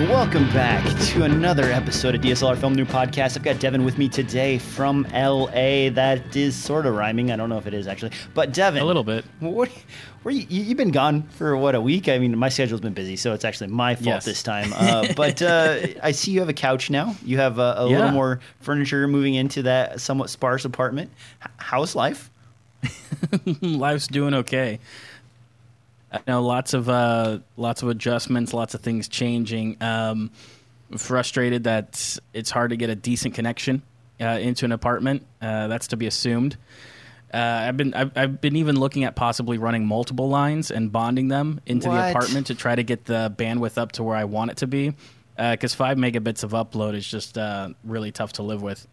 and welcome back to another episode of DSLR Film Noob Podcast. I've got Devin with me today from LA. That is sort of rhyming. I don't know if it is actually, but Devin, A little bit. What? Where you, you've been gone for what a week? I mean, my schedule's been busy, so it's actually my fault Yes. this time. Uh, but uh, I see you have a couch now. You have a, a little more furniture moving into that somewhat sparse apartment. H- how's life? Life's doing okay. I know lots of uh, lots of adjustments, lots of things changing. Um, frustrated that it's hard to get a decent connection uh, into an apartment. Uh, that's to be assumed. Uh, I've been I've, I've been even looking at possibly running multiple lines and bonding them into What? the apartment to try to get the bandwidth up to where I want it to be. Because five megabits of upload is just uh, really tough to live with.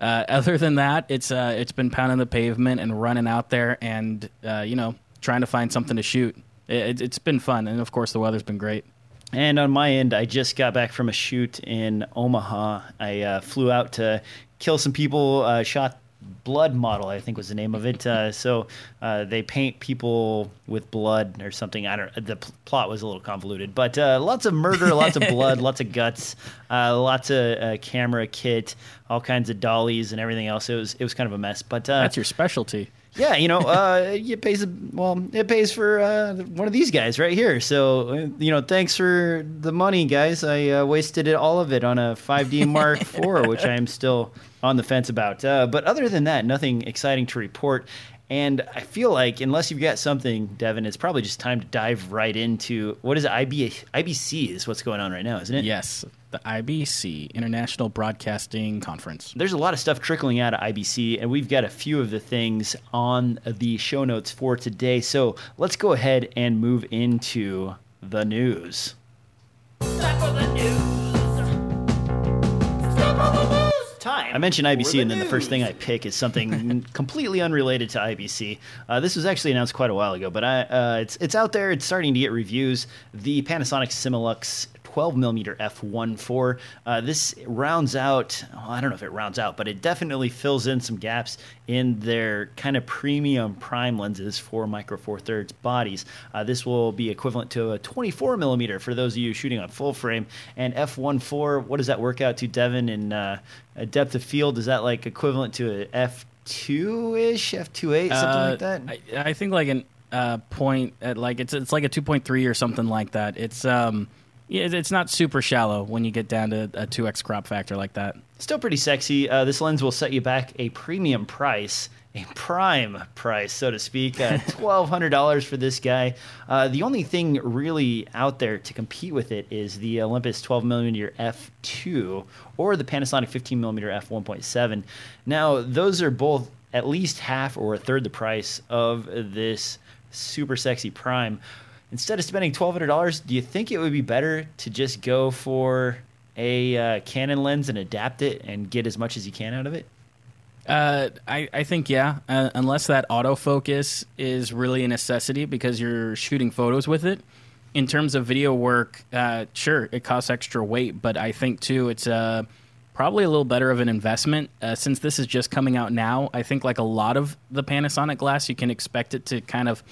Uh, other than that, it's uh, it's been pounding the pavement and running out there and uh, you know trying to find something to shoot. It, it's been fun, and of course the weather's been great. And on my end, I just got back from a shoot in Omaha. I uh, flew out to kill some people, uh, shot Blood Model, I think was the name of it. Uh, so uh, they paint people with blood or something. I don't. The pl- plot was a little convoluted, but uh, lots of murder, lots of blood, lots of guts, uh, lots of uh, camera kit, all kinds of dollies and everything else. It was it was kind of a mess, but uh, That's your specialty. Yeah, you know, uh, it pays. Well, it pays for uh, one of these guys right here. So, uh, you know, thanks for the money, guys. I uh, wasted it all of it on a 5D Mark IV, which I am still on the fence about. Uh, but other than that, nothing exciting to report. And I feel like unless you've got something, Devin, it's probably just time to dive right into what is it? IB, IBC is what's going on right now, isn't it? Yes, the IBC International Broadcasting Conference. there's a lot of stuff trickling out of IBC, and we've got a few of the things on the show notes for today. So let's go ahead and move into the news. Time. I mentioned IBC, and then the first thing I pick is something completely unrelated to IBC. Uh, this was actually announced quite a while ago, but I, uh, it's it's out there. It's starting to get reviews. The Panasonic Summilux 12 millimeter f1.4. Uh, this rounds out. Well, I don't know if it rounds out, but it definitely fills in some gaps in their kind of premium prime lenses for micro four thirds bodies. Uh, this will be equivalent to a 24 millimeter for those of you shooting on full frame. And f1.4, what does that work out to, Devin? In uh, a depth of field, is that like equivalent to a f2 ish, f2.8, something Uh, like that? I, I think like an uh, point at like it's it's like a two point three or something like that. It's um yeah, it's- not super shallow when you get down to a two x crop factor like that. Still pretty sexy. Uh, this lens will set you back a premium price, a prime price, so to speak. Uh, $1,200 for this guy. Uh, the only thing really out there to compete with it is the Olympus 12mm f2 or the Panasonic 15mm f1.7. Now, those are both at least half or a third the price of this super sexy prime. Instead of spending $1,200, do you think it would be better to just go for a uh, Canon lens and adapt it and get as much as you can out of it? Uh, I, I think yeah, uh, unless that autofocus is really a necessity because you're shooting photos with it. In terms of video work, uh, sure, it costs extra weight, but I think too it's uh, probably a little better of an investment uh, since this is just coming out now. I think like a lot of the Panasonic glass, you can expect it to kind of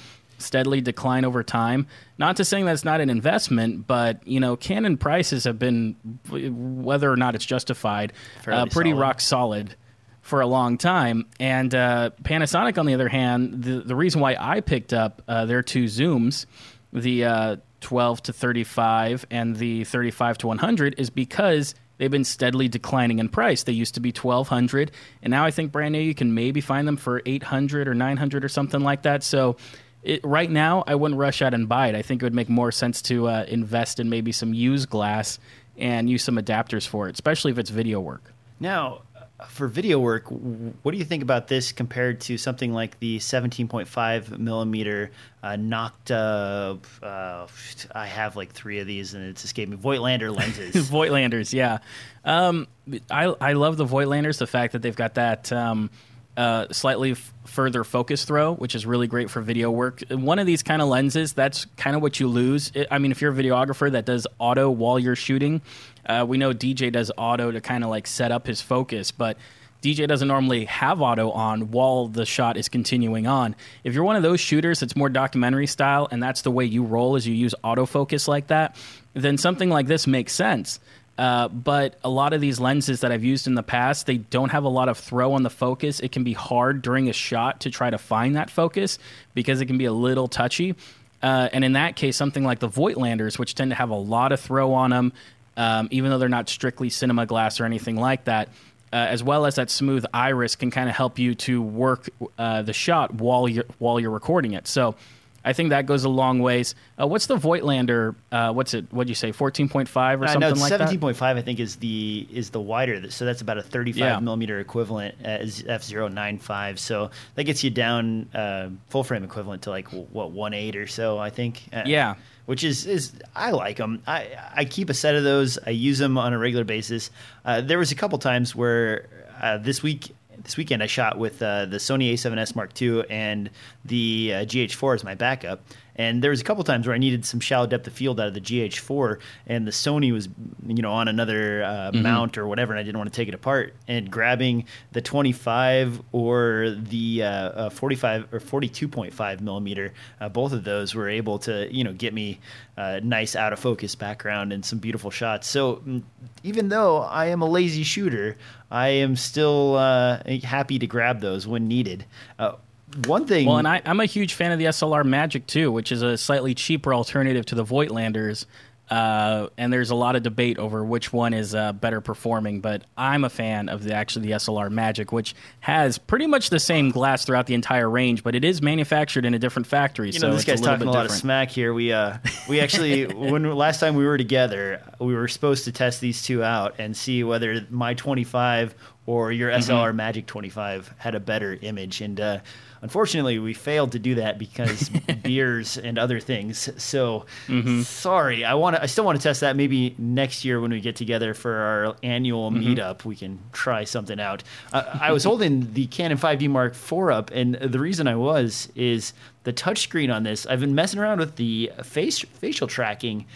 steadily decline over time. Not to saying that's not an investment, but you know, Canon prices have been, whether or not it's justified, uh, pretty solid. rock solid for a long time. And uh, Panasonic, on the other hand, the, the reason why I picked up uh, their two zooms, the uh, 12 to 35 and the 35 to 100, is because they've been steadily declining in price. They used to be 1200 and now I think brand new you can maybe find them for 800 or 900 or something like that. So it, right now, I wouldn't rush out and buy it. I think it would make more sense to uh, invest in maybe some used glass and use some adapters for it, especially if it's video work. Now, for video work, what do you think about this compared to something like the 17.5 millimeter uh, Nokton? Uh, I have like three of these, and it's escaped me. Voigtlander lenses. Voigtlanders, yeah. Um, I I love the Voigtlanders. The fact that they've got that um, uh, slightly f- further focus throw, which is really great for video work. One of these kind of lenses, that's kind of what you lose. I- I mean, if you're a videographer that does auto while you're shooting, uh, we know DJ does auto to kind of like set up his focus, but DJ doesn't normally have auto on while the shot is continuing on. If you're one of those shooters that's more documentary style and that's the way you roll is you use autofocus like that, then something like this makes sense. Uh, but a lot of these lenses that I've used in the past, they don't have a lot of throw on the focus. It can be hard during a shot to try to find that focus because it can be a little touchy. Uh, and in that case, something like the Voigtlanders, which tend to have a lot of throw on them, um, even though they're not strictly cinema glass or anything like that, uh, as well as that smooth iris can kind of help you to work uh, the shot while you're while you're recording it. So I think that goes a long ways. Uh, what's the Voigtlander? Uh, what's it? What'd you say? Fourteen point five or Uh, something no, like seventeen that? point five. I think is the is the wider. So that's about a thirty-five Yeah. millimeter equivalent as f 95 So that gets you down uh, full frame equivalent to like what one eight or so. I think. Uh, Yeah. Which is is I like them. I I keep a set of those. I use them on a regular basis. Uh, there was a couple times where uh, this week. This weekend, I shot with uh, the Sony A7S Mark II and the uh, GH4 as my backup. And there was a couple times where I needed some shallow depth of field out of the GH4, and the Sony was, you know, on another uh, mount or whatever, and I didn't want to take it apart. And grabbing the 25 or the uh, uh, 45 or 42.5 millimeter, uh, both of those were able to, you know, get me a nice out of focus background and some beautiful shots. So mm, even though I am a lazy shooter, I am still uh, happy to grab those when needed. One thing. Well, and I, I'm a huge fan of the SLR Magic too, which is a slightly cheaper alternative to the Voigtlanders. Uh, and there's a lot of debate over which one is uh, better performing, but I'm a fan of the actually the SLR Magic, which has pretty much the same glass throughout the entire range, but it is manufactured in a different factory. You so know, this it's guy's a talking a lot of smack here. We uh, we actually when last time we were together, we were supposed to test these two out and see whether my 25 or your Mm-hmm. SLR Magic 25 had a better image. And uh, unfortunately, we failed to do that because beers and other things. So Mm-hmm. sorry. I want to. I still want to test that. Maybe next year when we get together for our annual Mm-hmm. meetup, we can try something out. Uh, I was holding the Canon 5D Mark IV up, and the reason I was is the touchscreen on this. I've been messing around with the face facial tracking.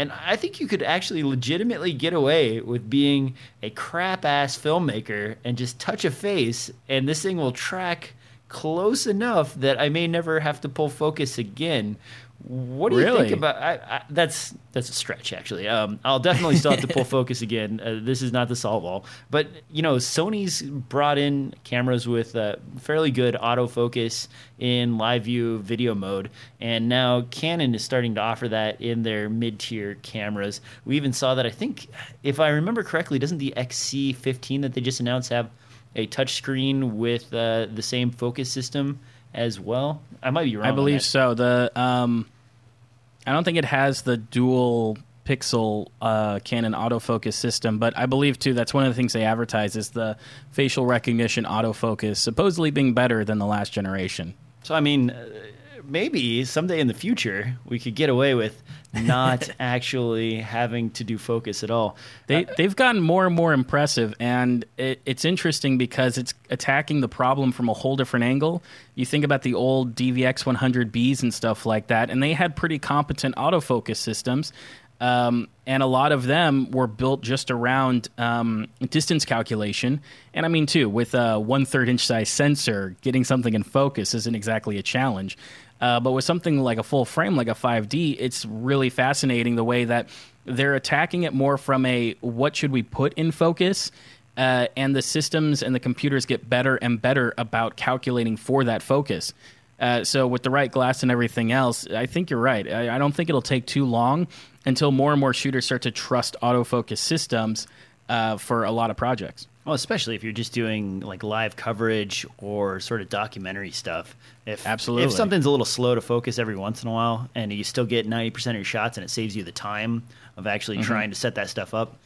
And I think you could actually legitimately get away with being a crap ass filmmaker and just touch a face, and this thing will track close enough that I may never have to pull focus again. What do you think about? I, I, that's that's a stretch, actually. Um, I'll definitely still have to pull focus again. Uh, this is not the solve all, but you know, Sony's brought in cameras with uh, fairly good autofocus in live view video mode, and now Canon is starting to offer that in their mid tier cameras. We even saw that. I think, if I remember correctly, doesn't the XC15 that they just announced have a touchscreen with uh, the same focus system as well? I might be wrong. I believe so. The um, I don't think it has the dual pixel uh, Canon autofocus system, but I believe too that's one of the things they advertise is the facial recognition autofocus supposedly being better than the last generation. So I mean, uh, maybe someday in the future we could get away with not actually having to do focus at all. They they've gotten more and more impressive, and it, it's interesting because it's attacking the problem from a whole different angle. You think about the old DVX 100Bs and stuff like that, and they had pretty competent autofocus systems. Um, and a lot of them were built just around um, distance calculation. And I mean, too, with a one third inch size sensor, getting something in focus isn't exactly a challenge. Uh, but with something like a full frame, like a 5D, it's really fascinating the way that they're attacking it more from a what should we put in focus. Uh, and the systems and the computers get better and better about calculating for that focus. Uh, so with the right glass and everything else, I think you're right. I, I don't think it'll take too long until more and more shooters start to trust autofocus systems uh, for a lot of projects. Well, especially if you're just doing like live coverage or sort of documentary stuff. If Absolutely. if something's a little slow to focus every once in a while, and you still get ninety percent of your shots, and it saves you the time of actually mm-hmm. trying to set that stuff up,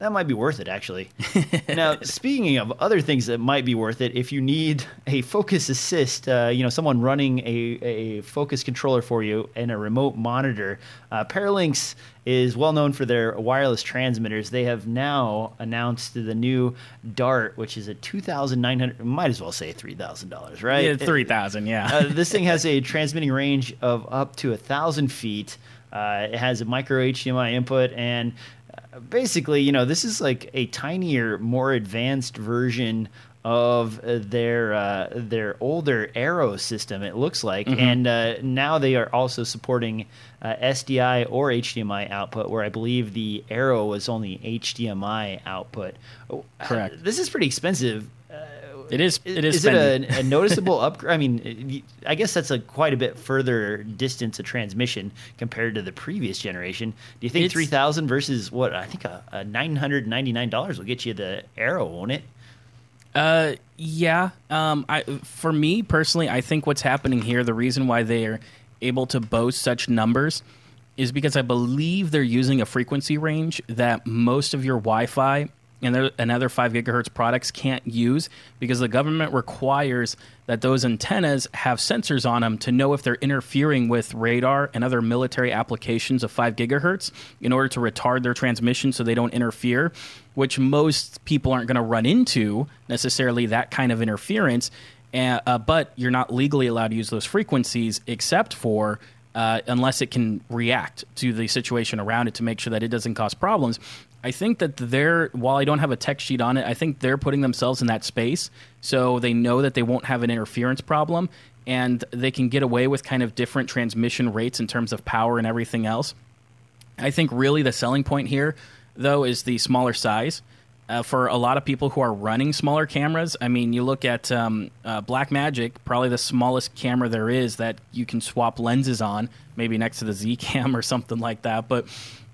that might be worth it. Actually. now, speaking of other things that might be worth it, if you need a focus assist, uh, you know, someone running a, a focus controller for you and a remote monitor, uh, Paralinx is well known for their wireless transmitters. They have now announced the new Dart, which is a two thousand nine hundred. Might as well say three thousand dollars, right? Yeah, three thousand, yeah. uh, this thing has a transmitting range of up to a thousand feet. Uh, it has a micro HDMI input, and basically, you know, this is like a tinier, more advanced version of their uh, their older Arrow system. It looks like, mm-hmm. and uh, now they are also supporting uh, SDI or HDMI output, where I believe the Arrow was only HDMI output. Correct. this is pretty expensive. It is. It is. Is it a, a noticeable upgrade? I mean, I guess that's a quite a bit further distance of transmission compared to the previous generation. Do you think three thousand versus what I think a, a nine hundred ninety nine dollars will get you the arrow, won't it? Uh, yeah. Um, I for me personally, I think what's happening here, the reason why they are able to boast such numbers, is because I believe they're using a frequency range that most of your Wi-Fi and another 5 gigahertz products can't use because the government requires that those antennas have sensors on them to know if they're interfering with radar and other military applications of 5 gigahertz in order to retard their transmission so they don't interfere which most people aren't going to run into necessarily that kind of interference uh, uh, but you're not legally allowed to use those frequencies except for uh, unless it can react to the situation around it to make sure that it doesn't cause problems. I think that they're, while I don't have a tech sheet on it, I think they're putting themselves in that space so they know that they won't have an interference problem and they can get away with kind of different transmission rates in terms of power and everything else. I think really the selling point here, though, is the smaller size. Uh, for a lot of people who are running smaller cameras, I mean, you look at um, uh, Blackmagic, probably the smallest camera there is that you can swap lenses on, maybe next to the Z Cam or something like that. But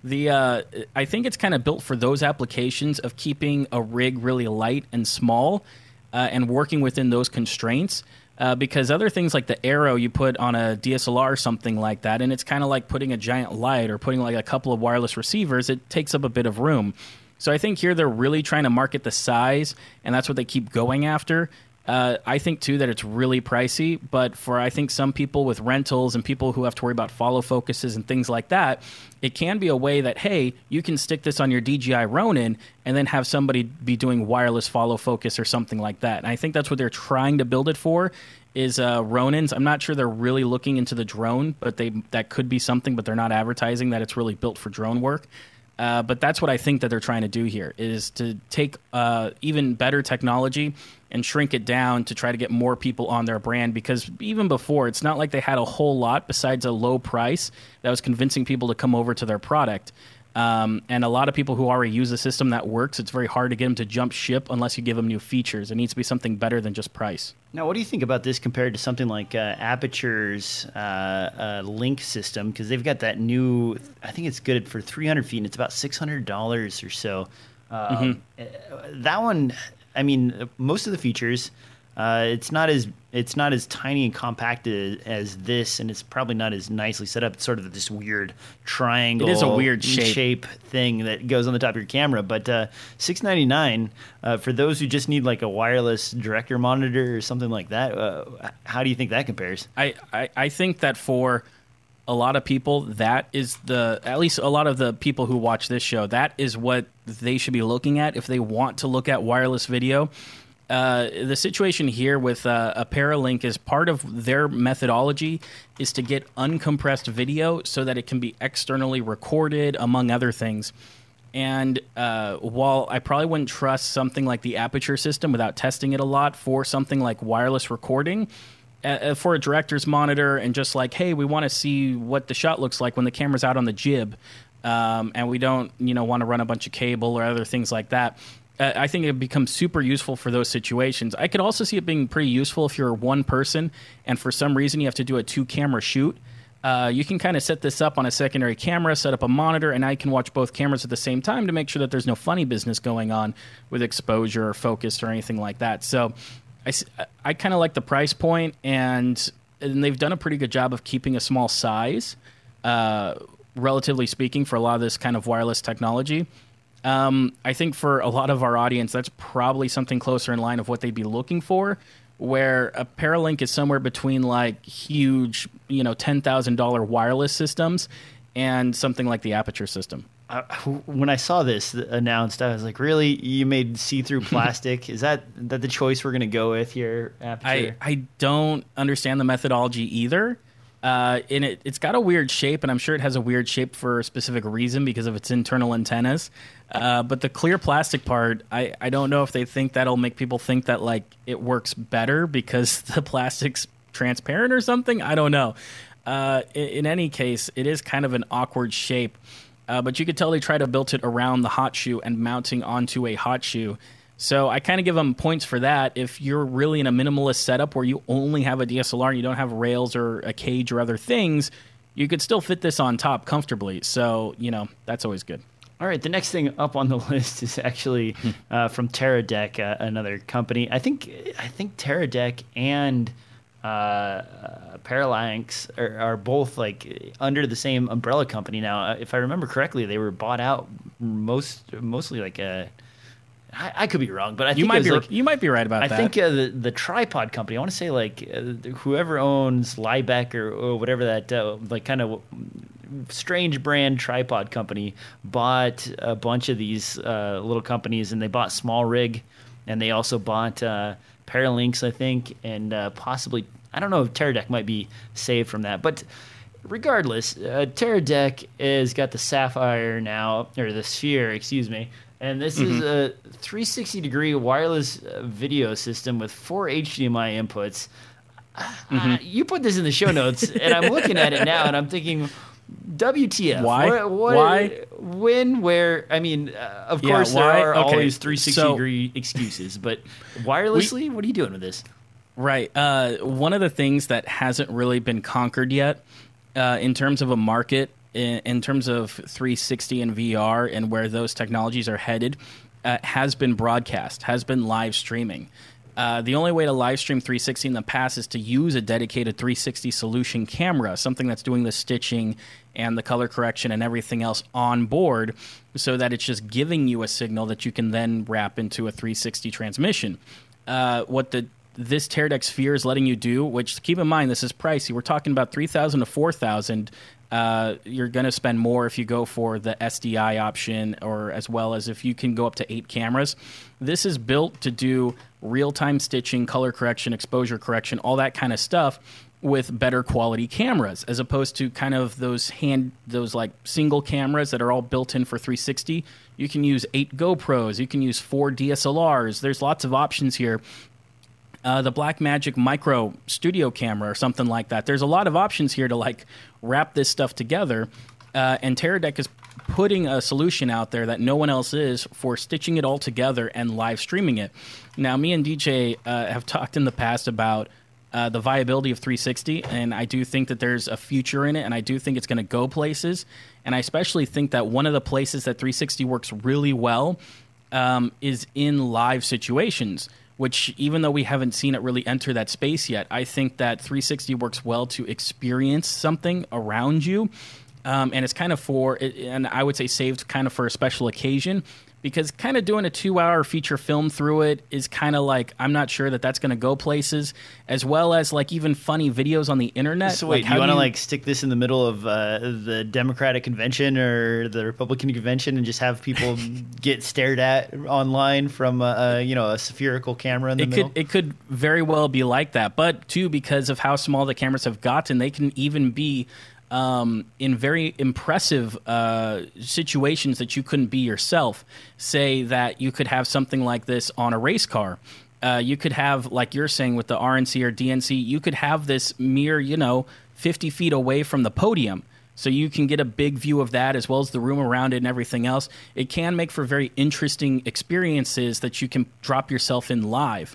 the uh, I think it's kind of built for those applications of keeping a rig really light and small, uh, and working within those constraints. Uh, because other things like the arrow you put on a DSLR or something like that, and it's kind of like putting a giant light or putting like a couple of wireless receivers. It takes up a bit of room. So I think here they're really trying to market the size, and that's what they keep going after. Uh, I think too that it's really pricey, but for I think some people with rentals and people who have to worry about follow focuses and things like that, it can be a way that hey, you can stick this on your DJI Ronin and then have somebody be doing wireless follow focus or something like that. And I think that's what they're trying to build it for. Is uh, Ronins? I'm not sure they're really looking into the drone, but they that could be something. But they're not advertising that it's really built for drone work. Uh, but that's what I think that they're trying to do here is to take uh, even better technology and shrink it down to try to get more people on their brand. Because even before it's not like they had a whole lot besides a low price that was convincing people to come over to their product um, and a lot of people who already use a system that works it's very hard to get them to jump ship unless you give them new features. It needs to be something better than just price. Now what do you think about this compared to something like uh, aperture's uh, uh, link system? Because they've got that new i think it's good for 300 feet and it's about $600 or so. Um, mm-hmm. Uh, that one I mean, most of the features, uh, it's not as it's not as tiny and compact as, as, this, and it's probably not as nicely set up. It's sort of this weird triangle. It is a weird shape, shape thing that goes on the top of your camera. But uh, six ninety nine uh, for those who just need like a wireless director monitor or something like that. Uh, how do you think that compares? I, I, I think that for a lot of people that is the at least a lot of the people who watch this show that is what they should be looking at if they want to look at wireless video uh, the situation here with uh, a Paralinx is part of their methodology is to get uncompressed video so that it can be externally recorded, among other things. And uh, while I probably wouldn't trust something like the aperture system without testing it a lot for something like wireless recording, uh, for a director's monitor and just like, hey, we want to see what the shot looks like when the camera's out on the jib, um, and we don't, you know, want to run a bunch of cable or other things like that. Uh, I think it becomes super useful for those situations. I could also see it being pretty useful if you're one person and for some reason you have to do a two camera shoot. Uh, you can kind of set this up on a secondary camera, set up a monitor, and I can watch both cameras at the same time to make sure that there's no funny business going on with exposure or focus or anything like that. So I, I kind of like the price point, and and they've done a pretty good job of keeping a small size, uh, relatively speaking, for a lot of this kind of wireless technology. Um, I think for a lot of our audience, that's probably something closer in line of what they'd be looking for. Where a Paralinx is somewhere between like huge, you know, ten thousand dollar wireless systems and something like the Aperture system when I saw this announced, I was like, "Really? You made see-through plastic? Is that that the choice we're going to go with here?" I I don't understand the methodology either. Uh, and it, it's got a weird shape, and I'm sure it has a weird shape for a specific reason because of its internal antennas. Uh, but the clear plastic part, I, I don't know if they think that'll make people think that like it works better because the plastic's transparent or something. I don't know. Uh, in, in, any case, it is kind of an awkward shape. Uh, but you could tell they try to build it around the hot shoe and mounting onto a hot shoe. So I kind of give them points for that. If you're really in a minimalist setup where you only have a DSLR and you don't have rails or a cage or other things, you could still fit this on top comfortably. So, you know, that's always good. All right, the next thing up on the list is actually hmm. uh, from Teradek, uh, another company. I think I think Teradek and uh, uh, Paralinx are, are, both like under the same umbrella company now. Uh, if I remember correctly, they were bought out most mostly like a I, I, could be wrong, but I you might be like, you might be right about I that. I think uh, the the tripod company. I want to say like uh, whoever owns Liebeck or, or whatever that uh, like kind of strange brand tripod company bought a bunch of these uh, little companies, and they bought Small Rig, and they also bought uh, Paralinx, I think, and uh, possibly I don't know if Teradek might be saved from that, but regardless, uh, Teradek has got the Sapphire now, or the Sphere, excuse me, and this mm-hmm. is a 360 degree wireless uh, video system with four HDMI inputs. Mm-hmm. Uh, you put this in the show notes, and I'm looking at it now, and I'm thinking, WTF? Why? What, what, why? When? Where? I mean, uh, of yeah, course why? there are okay. always 360 so, degree excuses, but wirelessly, we, what are you doing with this? Right. Uh, one of the things that hasn't really been conquered yet, uh, in terms of a market, in, in, terms of 360 and VR, and where those technologies are headed, uh, has been broadcast, has been live streaming. Uh, the only way to live stream 360 in the past is to use a dedicated 360 solution camera, something that's doing the stitching and the color correction and everything else on board, so that it's just giving you a signal that you can then wrap into a 360 transmission. Uh, what the this Teradek Sphere is letting you do, which keep in mind this is pricey. We're talking about three thousand to four thousand. Uh, you're going to spend more if you go for the SDI option, or as well as if you can go up to eight cameras. This is built to do real time stitching, color correction, exposure correction, all that kind of stuff with better quality cameras as opposed to kind of those hand those like single cameras that are all built in for 360 you can use 8 GoPros you can use 4 DSLRs there's lots of options here uh, the Blackmagic Micro Studio camera or something like that. There's a lot of options here to like wrap this stuff together, uh, and Teradek is putting a solution out there that no one else is for stitching it all together and live streaming it. Now, me and DJ uh, have talked in the past about uh, the viability of 360, and I do think that there's a future in it, and I do think it's going to go places. And I especially think that one of the places that 360 works really well um, is in live situations. Which, even though we haven't seen it really enter that space yet, I think that 360 works well to experience something around you. Um, and it's kind of for, and I would say saved kind of for a special occasion because kind of doing a two hour feature film through it is kind of like I'm not sure that that's going to go places, as well as like even funny videos on the internet. So wait, like, you want to like stick this in the middle of uh, the Democratic convention or the Republican convention and just have people get stared at online from a, you know a spherical camera in the it middle? Could, it could very well be like that, but too because of how small the cameras have gotten, they can even be um, in very impressive uh, situations that you couldn't be yourself. Say that you could have something like this on a race car. Uh, you could have, like you're saying with the RNC or DNC, you could have this mere, you know, 50 feet away from the podium. So you can get a big view of that as well as the room around it and everything else. It can make for very interesting experiences that you can drop yourself in live.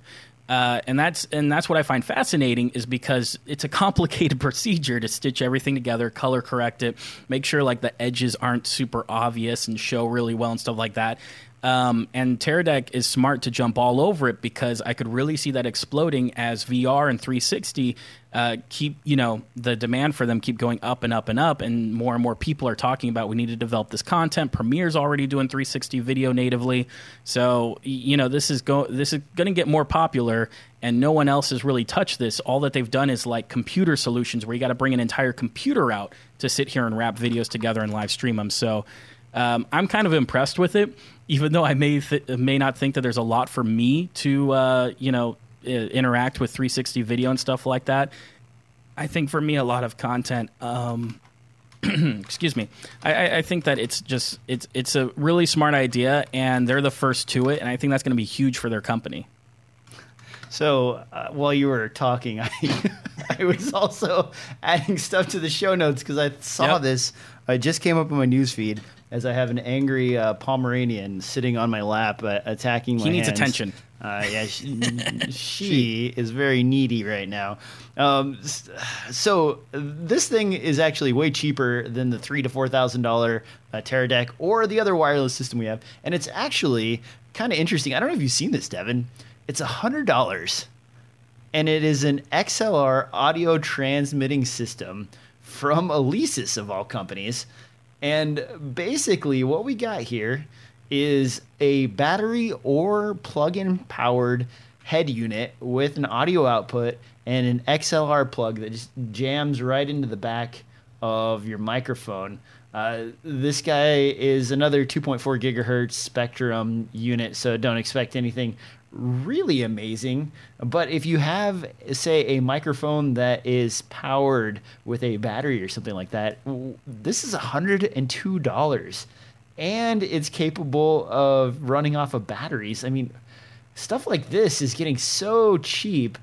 Uh, and that's and that's what I find fascinating is because it's a complicated procedure to stitch everything together, color correct it, make sure like the edges aren't super obvious and show really well and stuff like that. Um, and Teradek is smart to jump all over it because I could really see that exploding as VR and 360 uh, keep, you know, the demand for them keep going up and up and up, and more and more people are talking about we need to develop this content. Premiere's already doing 360 video natively, so you know this is go this is going to get more popular, and no one else has really touched this. All that they've done is like computer solutions where you got to bring an entire computer out to sit here and wrap videos together and live stream them. So. Um, I'm kind of impressed with it, even though I may th- may not think that there's a lot for me to uh, you know interact with 360 video and stuff like that. I think for me, a lot of content. Um, excuse me. I, I, think that it's just it's it's a really smart idea, and they're the first to it, and I think that's going to be huge for their company. So uh, while you were talking, I I was also adding stuff to the show notes because I saw yep. this. I just came up in my news feed as I have an angry uh, Pomeranian sitting on my lap uh, attacking my He needs hands. attention. Uh, yeah, she, she, is very needy right now. Um, so this thing is actually way cheaper than the three to four thousand dollar uh, Teradek or the other wireless system we have, and it's actually kind of interesting. I don't know if you've seen this, Devin. It's a hundred dollars, and it is an XLR audio transmitting system from Alesis of all companies. And basically, what we got here is a battery or plug-in powered head unit with an audio output and an XLR plug that just jams right into the back of your microphone. Uh, this guy is another 2.4 gigahertz spectrum unit, so don't expect anything really amazing. But if you have, say, a microphone that is powered with a battery or something like that, this is $102 and it's capable of running off of batteries. I mean, stuff like this is getting so cheap.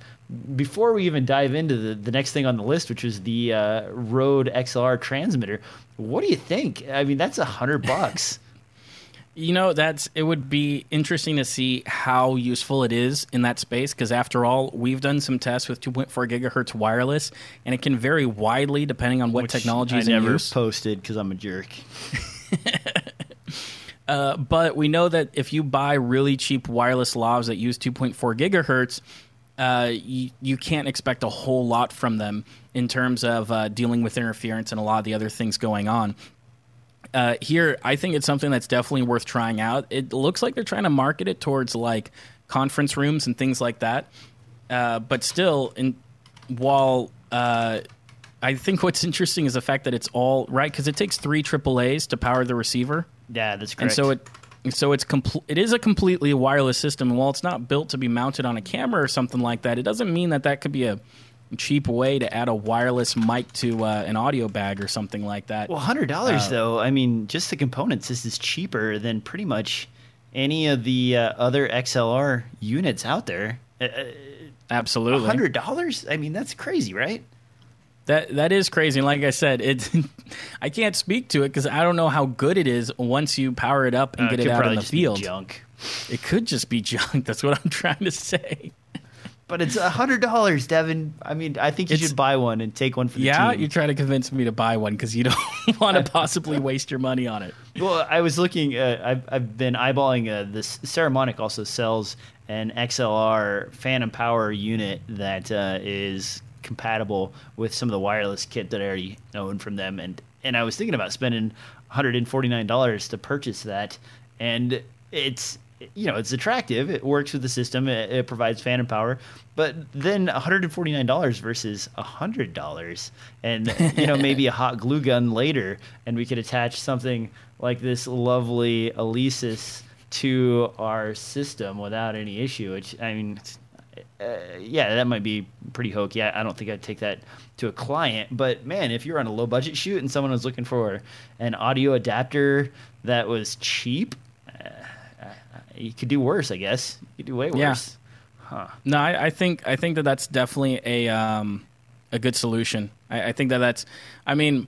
Before we even dive into the, the next thing on the list, which is the uh, Rode XLR transmitter, what do you think? I mean, that's a hundred bucks. you know, that's it would be interesting to see how useful it is in that space because after all, we've done some tests with 2.4 gigahertz wireless, and it can vary widely depending on what which technology is I never use. posted because I'm a jerk. uh, but we know that if you buy really cheap wireless lavs that use 2.4 gigahertz, uh, you, you, can't expect a whole lot from them in terms of uh, dealing with interference and a lot of the other things going on. Uh, here, I think it's something that's definitely worth trying out. It looks like they're trying to market it towards like conference rooms and things like that. Uh, but still, in, while uh, I think what's interesting is the fact that it's all right because it takes three AAA's to power the receiver. Yeah, that's correct. And so it so it's compl- it is a completely wireless system. And while it's not built to be mounted on a camera or something like that, it doesn't mean that that could be a cheap way to add a wireless mic to uh, an audio bag or something like that. Well, hundred dollars uh, though. I mean, just the components. This is cheaper than pretty much any of the uh, other XLR units out there. Uh, uh, Absolutely, hundred dollars. I mean, that's crazy, right? That that is crazy. And like I said, it I can't speak to it because I don't know how good it is once you power it up and uh, get it, out in the field. junk. It could just be junk. That's what I'm trying to say. But it's a hundred dollars, Devin. I mean, I think you it's, should buy one and take one for the yeah, team. you try to convince me to buy one because you don't want to possibly waste your money on it. Well, I was looking. Uh, I've, I've been eyeballing. Uh, this Saramonic also sells an XLR Phantom Power unit that uh, is compatible with some of the wireless kit that I already own from them, and and I was thinking about spending one hundred and forty nine dollars to purchase that, and it's you know it's attractive. It works with the system. It, it provides phantom power, but then one hundred and forty nine dollars versus hundred dollars, and you know maybe a hot glue gun later, and we could attach something like this lovely Alesis to our system without any issue. Which I mean, uh, yeah, that might be pretty hokey. I, I, don't think I'd take that to a client, but man, if you're on a low budget shoot and someone was looking for an audio adapter that was cheap, uh, you could do worse, I guess. You could do way worse. Yeah. Huh. No, I, I, think I think that that's definitely a um, a good solution. I, I, think that that's. I mean,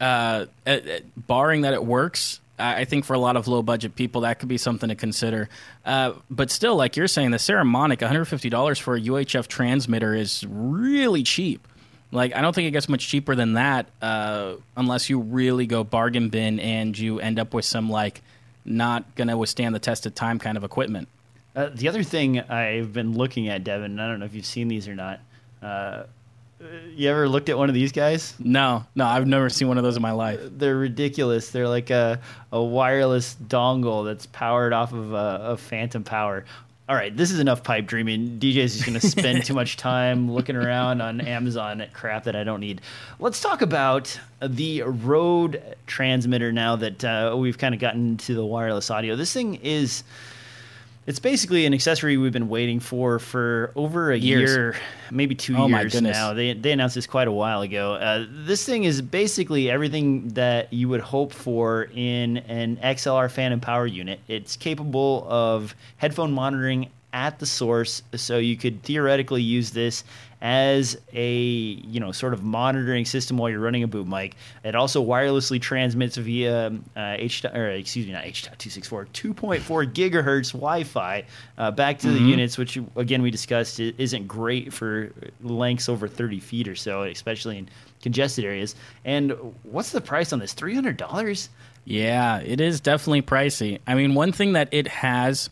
uh, uh, barring that it works, I think for a lot of low budget people, that could be something to consider. Uh, but still, like you're saying, the Saramonic, $150 for a UHF transmitter is really cheap. Like, I don't think it gets much cheaper than that uh, unless you really go bargain bin and you end up with some, like, not going to withstand the test of time kind of equipment. Uh, the other thing I've been looking at, Devin, I don't know if you've seen these or not. Uh, you ever looked at one of these guys? No, no, I've never seen one of those in my life. They're ridiculous. They're like a, a wireless dongle that's powered off of a, a phantom power. All right, this is enough pipe dreaming. DJ's just going to spend too much time looking around on Amazon at crap that I don't need. Let's talk about the Rode transmitter now that uh, we've kind of gotten to the wireless audio. This thing is It's basically an accessory we've been waiting for for over a Years. year, maybe two Oh years now. They they announced this quite a while ago. Uh, this thing is basically everything that you would hope for in an XLR Phantom Power unit. It's capable of headphone monitoring at the source, so you could theoretically use this as a you know sort of monitoring system while you're running a boot mic. It also wirelessly transmits via uh, H or excuse me not H two six four 2.4 gigahertz Wi-Fi uh, back to the units, which again we discussed isn't great for lengths over 30 feet or so, especially in congested areas. And what's the price on this? Three hundred dollars. Yeah, it is definitely pricey. I mean, one thing that it has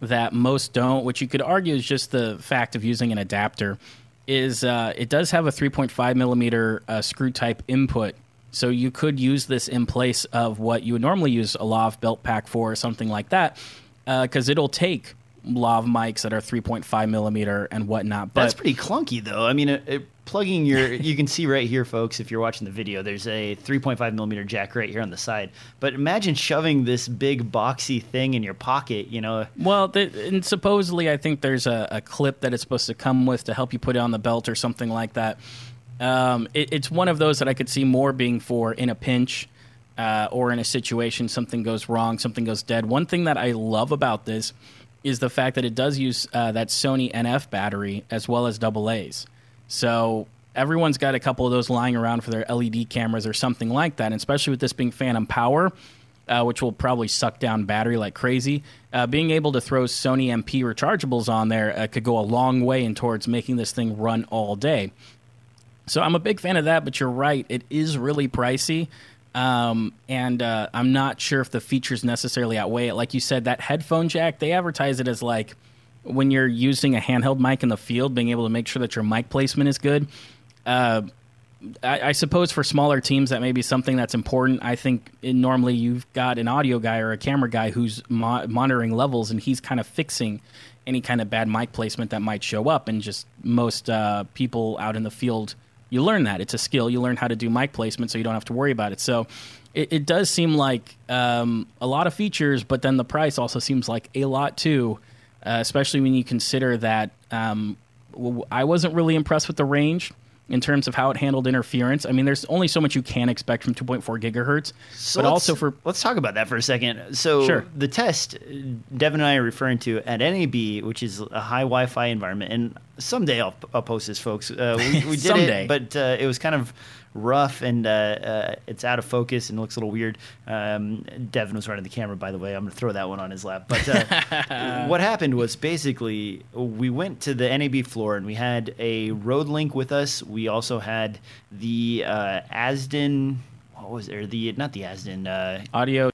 that most don't, which you could argue is just the fact of using an adapter, is uh, it does have a 3.5 millimeter uh, screw type input. So you could use this in place of what you would normally use a lav belt pack for, or something like that, because it'll take lav mics that are 3.5 millimeter and whatnot. But That's pretty clunky, though. I mean, it, it, plugging your, you can see right here, folks, if you're watching the video, there's a 3.5 millimeter jack right here on the side. But imagine shoving this big boxy thing in your pocket, you know. Well, th and supposedly, I think there's a, a clip that it's supposed to come with to help you put it on the belt or something like that. Um, it, it's one of those that I could see more being for in a pinch uh, or in a situation something goes wrong, something goes dead. One thing that I love about this is the fact that it does use uh, that Sony NP battery as well as double A's. So everyone's got a couple of those lying around for their LED cameras or something like that, and especially with this being Phantom Power uh, which will probably suck down battery like crazy. Uh, being able to throw Sony NP rechargeables on there uh, could go a long way in towards making this thing run all day. So I'm a big fan of that, but you're right, it is really pricey. Um, and uh, I'm not sure if the features necessarily outweigh it. Like you said, that headphone jack, they advertise it as like when you're using a handheld mic in the field, being able to make sure that your mic placement is good. Uh, I, I suppose for smaller teams that may be something that's important. I think in, normally you've got an audio guy or a camera guy who's mo- monitoring levels and he's kind of fixing any kind of bad mic placement that might show up. And just most uh, people out in the field, you learn that it's a skill. You learn how to do mic placement, so you don't have to worry about it. So it, it does seem like um, a lot of features, but then the price also seems like a lot too. Uh, especially when you consider that um, I wasn't really impressed with the range in terms of how it handled interference. I mean, there's only so much you can expect from 2.4 gigahertz, So but also for let's talk about that for a second. So Sure. the test Devin and I are referring to at NAB, which is a high Wi-Fi environment, and someday I'll, I'll post this, folks. Uh, we, we did Someday. it, but uh, it was kind of rough and uh, uh, it's out of focus and looks a little weird. Um, Devin was running the camera, by the way. I'm going to throw that one on his lap. But uh, what happened was basically we went to the NAB floor and we had a RodeLink with us. We also had the uh, Azden. What was there? The not the Azden. Uh, audio.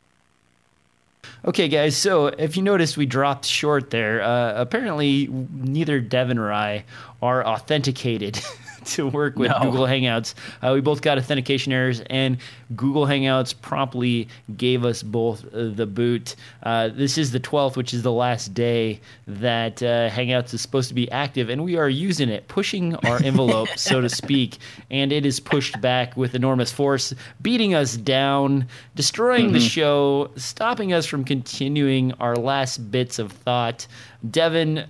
Okay, guys. So if you noticed, we dropped short there. Uh, apparently, neither Devin or I are authenticated to work with No. Google Hangouts. Uh, we both got authentication errors, and Google Hangouts promptly gave us both the boot. Uh, this is the 12th, which is the last day that uh, Hangouts is supposed to be active, and we are using it, pushing our envelope, so to speak, and it is pushed back with enormous force, beating us down, destroying the show, stopping us from continuing our last bits of thought. Devin,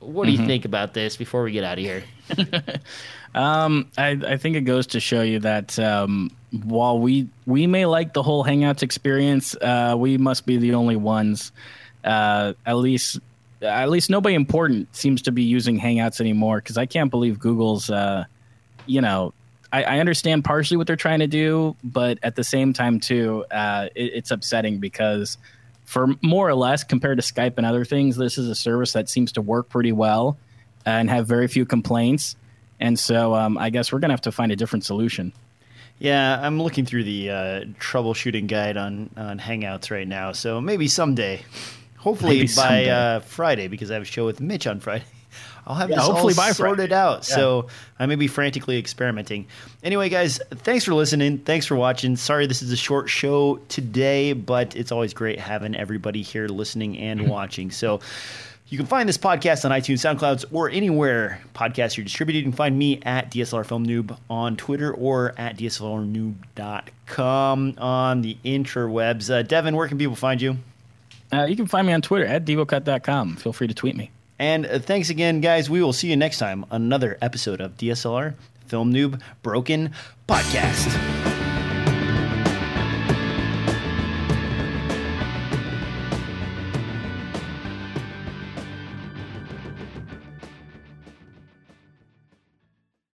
what do you think about this before we get out of here? Um, I, I think it goes to show you that um, while we we may like the whole Hangouts experience, uh, we must be the only ones. Uh, at least, at least nobody important seems to be using Hangouts anymore. Because I can't believe Google's. Uh, you know, I, I understand partially what they're trying to do, but at the same time too, uh, it, it's upsetting because for more or less compared to Skype and other things, this is a service that seems to work pretty well and have very few complaints. And so um, I guess we're going to have to find a different solution. Yeah, I'm looking through the uh, troubleshooting guide on, on Hangouts right now. So maybe someday, hopefully Maybe by someday. Uh, Friday, because I have a show with Mitch on Friday. I'll have Yeah, this hopefully all by sorted Friday. out. Yeah. So I may be frantically experimenting. Anyway, guys, thanks for listening. Thanks for watching. Sorry this is a short show today, but it's always great having everybody here listening and watching. So you can find this podcast on iTunes, SoundClouds, or anywhere podcasts are distributed. You can find me at DSLR Film Noob on Twitter or at DSLRnoob.com on the interwebs. Uh, Devin, where can people find you? Uh, you can find me on Twitter at devocut.com. Feel free to tweet me. And uh, thanks again, guys. We will see you next time on another episode of DSLR Film Noob Broken Podcast.